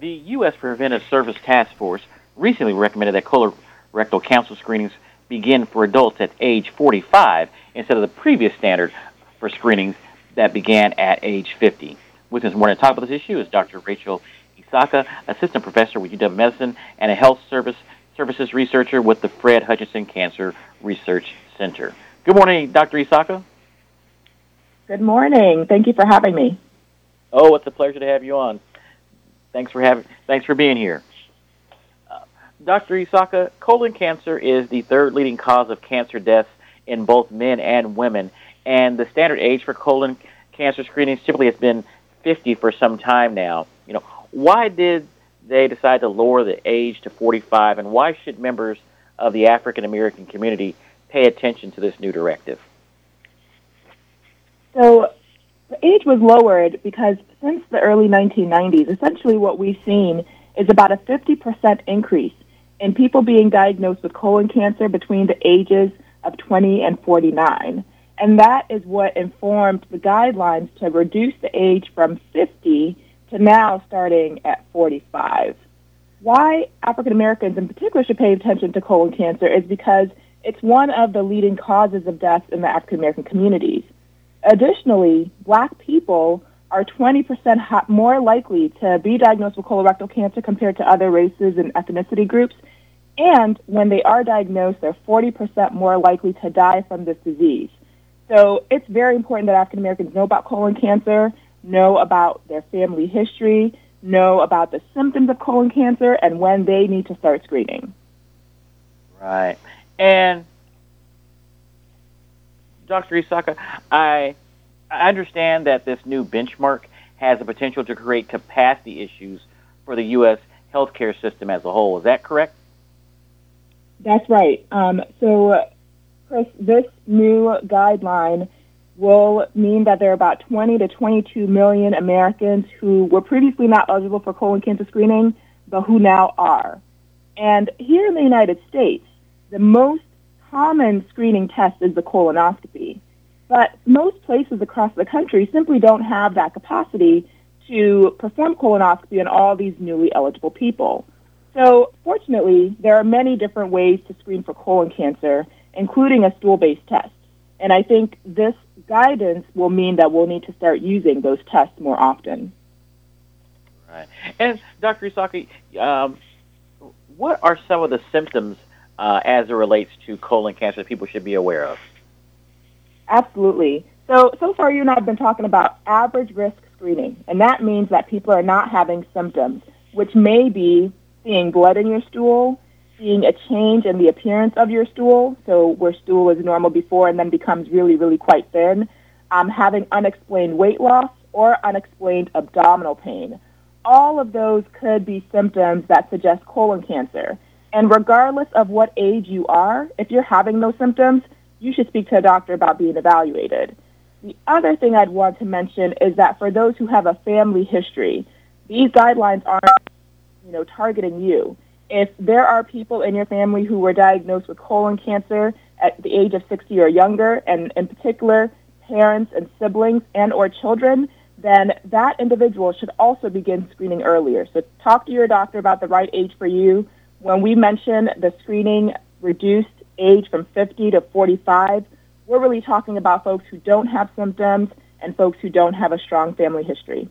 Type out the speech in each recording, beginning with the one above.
The U.S. Preventive Service Task Force recently recommended that colorectal cancer screenings begin for adults at age 45 instead of the previous standard for screenings that began at age 50. With us more to talk about this issue is Dr. Rachel Issaka, assistant professor with UW Medicine and a health service services researcher with the Fred Hutchinson Cancer Research Center. Good morning, Dr. Issaka. Good morning. Thank you for having me. Oh, it's a pleasure to have you on. Thanks for having. Thanks for being here. Uh, Dr. Issaka, colon cancer is the third leading cause of cancer deaths in both men and women, and the standard age for colon cancer screenings typically has been 50 for some time now. You know, why did they decide to lower the age to 45, and why should members of the African American community pay attention to this new directive? So, the age was lowered because since the early 1990s, essentially what we've seen is about a 50% increase in people being diagnosed with colon cancer between the ages of 20 and 49. And that is what informed the guidelines to reduce the age from 50 to now starting at 45. Why African Americans in particular should pay attention to colon cancer is because it's one of the leading causes of death in the African American communities. Additionally, black people are 20% more likely to be diagnosed with colorectal cancer compared to other races and ethnicity groups. And when they are diagnosed, they're 40% more likely to die from this disease. So it's very important that African Americans know about colon cancer, know about their family history, know about the symptoms of colon cancer, and when they need to start screening. Right. And Dr. Issaka, I understand that this new benchmark has the potential to create capacity issues for the U.S. healthcare system as a whole. Is that correct? That's right. Um, so, Chris, this new guideline will mean that there are about 20 to 22 million Americans who were previously not eligible for colon cancer screening, but who now are. And here in the United States, the most common screening test is the colonoscopy. But most places across the country simply don't have that capacity to perform colonoscopy on all these newly eligible people. So, fortunately, there are many different ways to screen for colon cancer, including a stool based test. And I think this guidance will mean that we'll need to start using those tests more often. Right. And Dr. Issaka, um, what are some of the symptoms uh, as it relates to colon cancer that people should be aware of? Absolutely. So, so far you and I have been talking about average risk screening, and that means that people are not having symptoms, which may be seeing blood in your stool, seeing a change in the appearance of your stool, so where stool was normal before and then becomes really, really quite thin, um, having unexplained weight loss or unexplained abdominal pain. All of those could be symptoms that suggest colon cancer. And regardless of what age you are, if you're having those symptoms, you should speak to a doctor about being evaluated. The other thing I'd want to mention is that for those who have a family history, these guidelines aren't, you know, targeting you. If there are people in your family who were diagnosed with colon cancer at the age of 60 or younger, and in particular parents and siblings and or children, then that individual should also begin screening earlier. So talk to your doctor about the right age for you. When we mention the screening reduced age from 50 to 45, we're really talking about folks who don't have symptoms and folks who don't have a strong family history.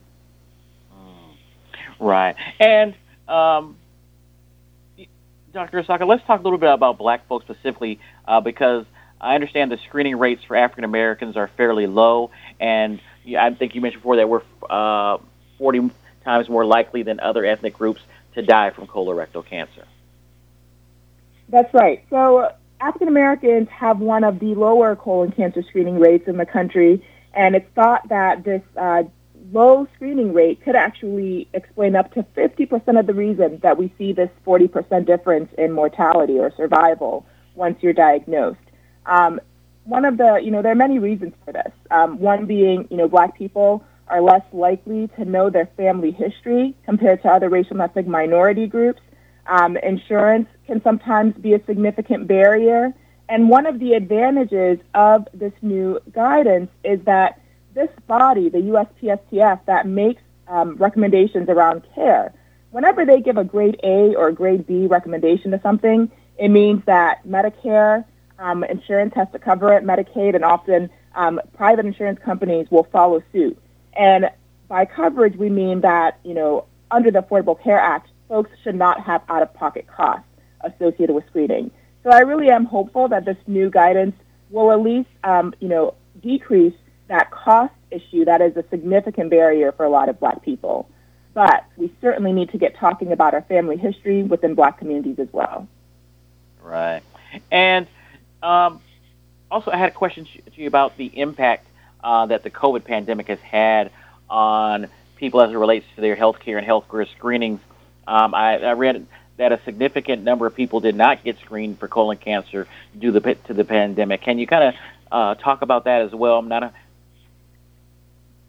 Right. And um, Dr. Issaka, let's talk a little bit about black folks specifically uh, because I understand the screening rates for African Americans are fairly low, and I think you mentioned before that we're uh, 40 times more likely than other ethnic groups to die from colorectal cancer. That's right. So African Americans have one of the lower colon cancer screening rates in the country, and it's thought that this uh, low screening rate could actually explain up to 50% of the reason that we see this 40% difference in mortality or survival once you're diagnosed. Um, one of the, you know, there are many reasons for this. Um, one being, you know, black people are less likely to know their family history compared to other racial and ethnic minority groups. Um, insurance can sometimes be a significant barrier. And one of the advantages of this new guidance is that this body, the USPSTF, that makes um, recommendations around care, whenever they give a grade A or a grade B recommendation to something, it means that Medicare um, insurance has to cover it, Medicaid, and often um, private insurance companies will follow suit. And by coverage, we mean that, you know, under the Affordable Care Act, folks should not have out-of-pocket costs associated with screening. So I really am hopeful that this new guidance will at least, um, you know, decrease that cost issue that is a significant barrier for a lot of black people. But we certainly need to get talking about our family history within black communities as well. Right. And um, also, I had a question to you about the impact uh, that the COVID pandemic has had on people as it relates to their health care and health care screenings. Um, I, I, read that a significant number of people did not get screened for colon cancer due to the, to the pandemic. Can you kind of uh, talk about that as well? I'm not a...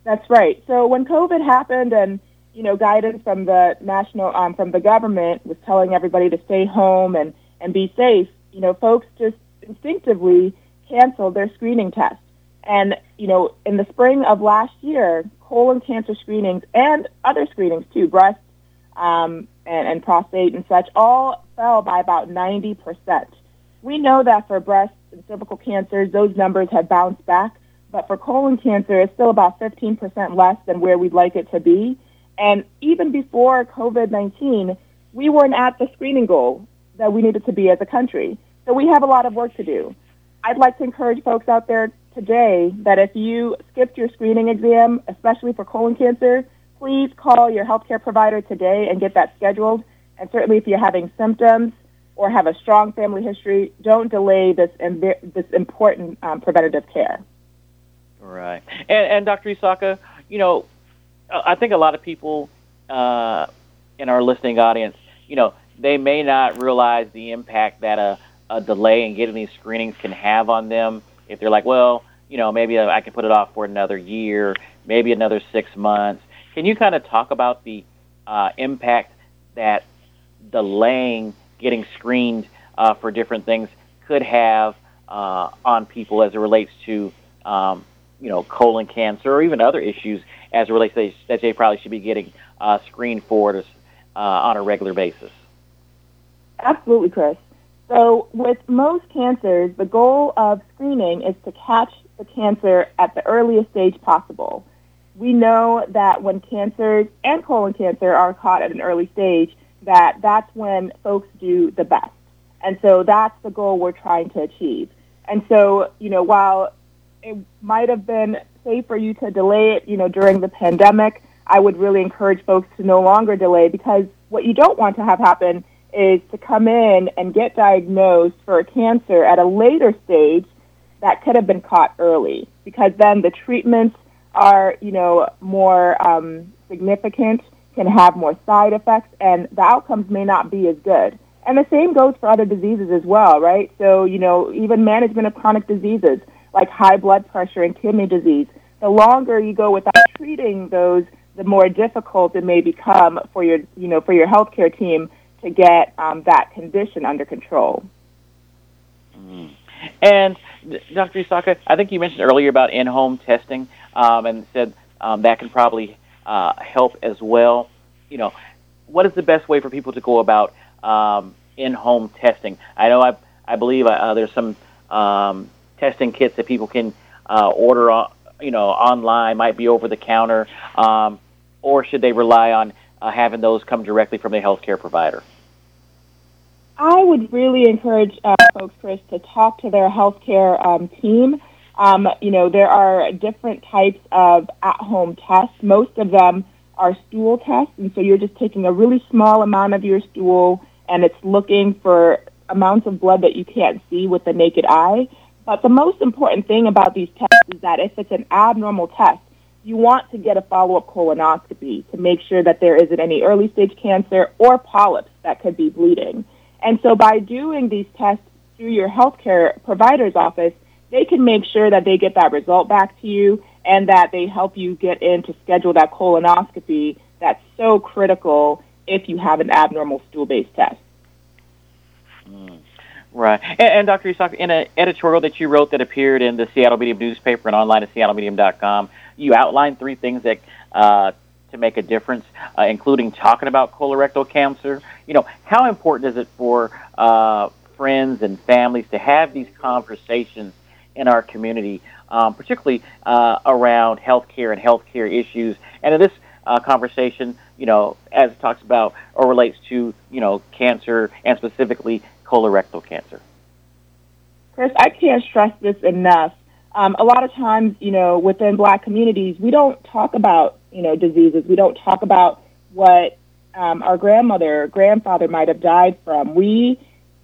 That's right. So when COVID happened and you know guidance from the national um, from the government was telling everybody to stay home and and be safe, you know, folks just instinctively canceled their screening tests. And, you know, in the spring of last year, colon cancer screenings and other screenings too, breast um, and, and prostate and such, all fell by about 90%. We know that for breast and cervical cancers, those numbers have bounced back, but for colon cancer, it's still about 15% less than where we'd like it to be. And even before COVID-19, we weren't at the screening goal that we needed to be as a country. So we have a lot of work to do. I'd like to encourage folks out there today that if you skipped your screening exam, especially for colon cancer, please call your healthcare provider today and get that scheduled. And certainly if you're having symptoms or have a strong family history, don't delay this, this important um, preventative care. Right. And, and Dr. Issaka, you know, I think a lot of people uh, in our listening audience, you know, they may not realize the impact that a a delay in getting these screenings can have on them if they're like, well, you know, maybe I can put it off for another year, maybe another six months. Can you kind of talk about the uh, impact that delaying getting screened uh, for different things could have uh, on people as it relates to, um, you know, colon cancer or even other issues as it relates to that they probably should be getting uh, screened for uh, on a regular basis? Absolutely, Chris. So with most cancers, the goal of screening is to catch the cancer at the earliest stage possible. We know that when cancers and colon cancer are caught at an early stage, that that's when folks do the best. And so that's the goal we're trying to achieve. And so, you know, while it might have been safe for you to delay it, you know, during the pandemic, I would really encourage folks to no longer delay because what you don't want to have happen is to come in and get diagnosed for a cancer at a later stage that could have been caught early because then the treatments are, you know, more um, significant, can have more side effects, and the outcomes may not be as good. And the same goes for other diseases as well, right? So, you know, even management of chronic diseases like high blood pressure and kidney disease, the longer you go without treating those, the more difficult it may become for your, you know, for your healthcare team to get um, that condition under control. Mm. And Dr. Issaka, I think you mentioned earlier about in-home testing um, and said um, that can probably uh, help as well. You know, what is the best way for people to go about um, in-home testing? I know I, I believe uh, there's some um, testing kits that people can uh, order, you know, online, might be over the counter, um, or should they rely on uh, having those come directly from the healthcare provider? I would really encourage uh, folks, Chris, to talk to their healthcare um, team. Um, you know, there are different types of at-home tests. Most of them are stool tests, and so you're just taking a really small amount of your stool, and it's looking for amounts of blood that you can't see with the naked eye. But the most important thing about these tests is that if it's an abnormal test, you want to get a follow-up colonoscopy to make sure that there isn't any early stage cancer or polyps that could be bleeding. And so by doing these tests through your healthcare provider's office, they can make sure that they get that result back to you and that they help you get in to schedule that colonoscopy that's so critical if you have an abnormal stool-based test. Mm. Right. And, and Dr. Isak, in an editorial that you wrote that appeared in the Seattle Medium newspaper and online at seattlemedium.com, you outlined three things that uh, to make a difference, uh, including talking about colorectal cancer. You know, how important is it for uh, friends and families to have these conversations in our community, um, particularly uh, around healthcare and healthcare issues? And in this uh, conversation, you know, as it talks about or relates to, you know, cancer and specifically colorectal cancer. Chris, I can't stress this enough. Um, a lot of times, you know, within black communities, we don't talk about, you know, diseases. We don't talk about what um, our grandmother or grandfather might have died from. We,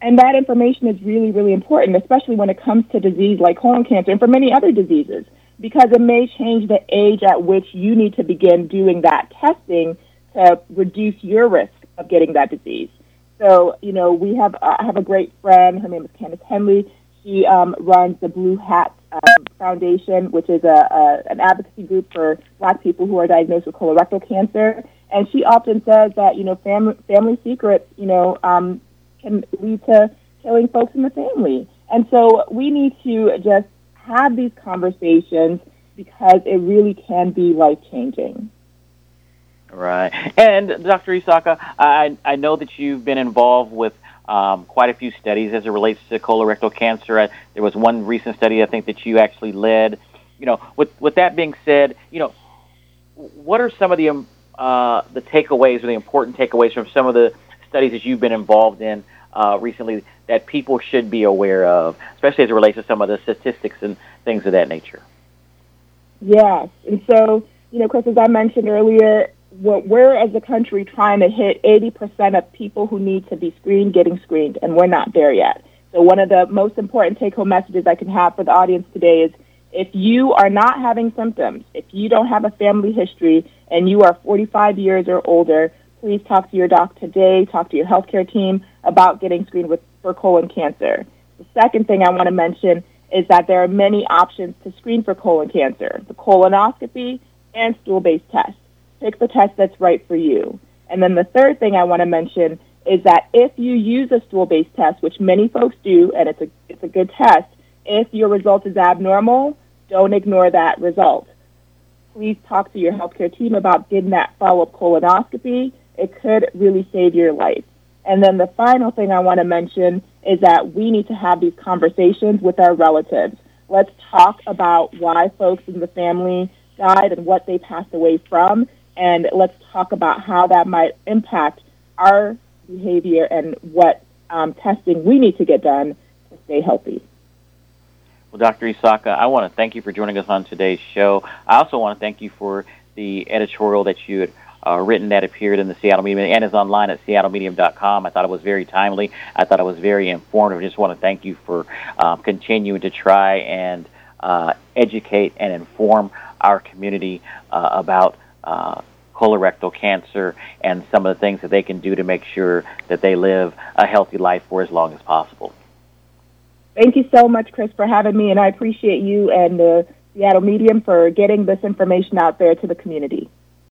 and that information is really, really important, especially when it comes to disease like colon cancer and for many other diseases, because it may change the age at which you need to begin doing that testing to reduce your risk of getting that disease. So, you know, we have uh, I have a great friend. Her name is Candace Henley. She um, runs the Blue Hat um, Foundation, which is a, a, an advocacy group for Black people who are diagnosed with colorectal cancer. And she often says that you know family family secrets, you know, um, can lead to killing folks in the family. And so we need to just have these conversations because it really can be life changing. Right. And Dr. Issaka, I, I know that you've been involved with um, quite a few studies as it relates to colorectal cancer. Uh, there was one recent study I think that you actually led. You know, with with that being said, you know, what are some of the um, uh, the takeaways or the important takeaways from some of the studies that you've been involved in uh, recently that people should be aware of, especially as it relates to some of the statistics and things of that nature? Yes, and so you know, Chris, as I mentioned earlier, we're as a country trying to hit 80% of people who need to be screened getting screened, and we're not there yet. So one of the most important take-home messages I can have for the audience today is if you are not having symptoms, if you don't have a family history, and you are 45 years or older, please talk to your doc today, talk to your healthcare team about getting screened with, for colon cancer. The second thing I want to mention is that there are many options to screen for colon cancer, the colonoscopy and stool-based tests pick the test that's right for you. And then the third thing I want to mention is that if you use a stool-based test, which many folks do, and it's a, it's a good test, if your result is abnormal, don't ignore that result. Please talk to your healthcare team about getting that follow-up colonoscopy. It could really save your life. And then the final thing I want to mention is that we need to have these conversations with our relatives. Let's talk about why folks in the family died and what they passed away from, and let's talk about how that might impact our behavior and what um, testing we need to get done to stay healthy. Well, Dr. Issaka, I want to thank you for joining us on today's show. I also want to thank you for the editorial that you had uh, written that appeared in the Seattle Medium and is online at seattlemedium.com. I thought it was very timely. I thought it was very informative. Just want to thank you for um, continuing to try and uh, educate and inform our community uh, about uh, colorectal cancer and some of the things that they can do to make sure that they live a healthy life for as long as possible. Thank you so much, Chris, for having me, and I appreciate you and the Seattle Medium for getting this information out there to the community.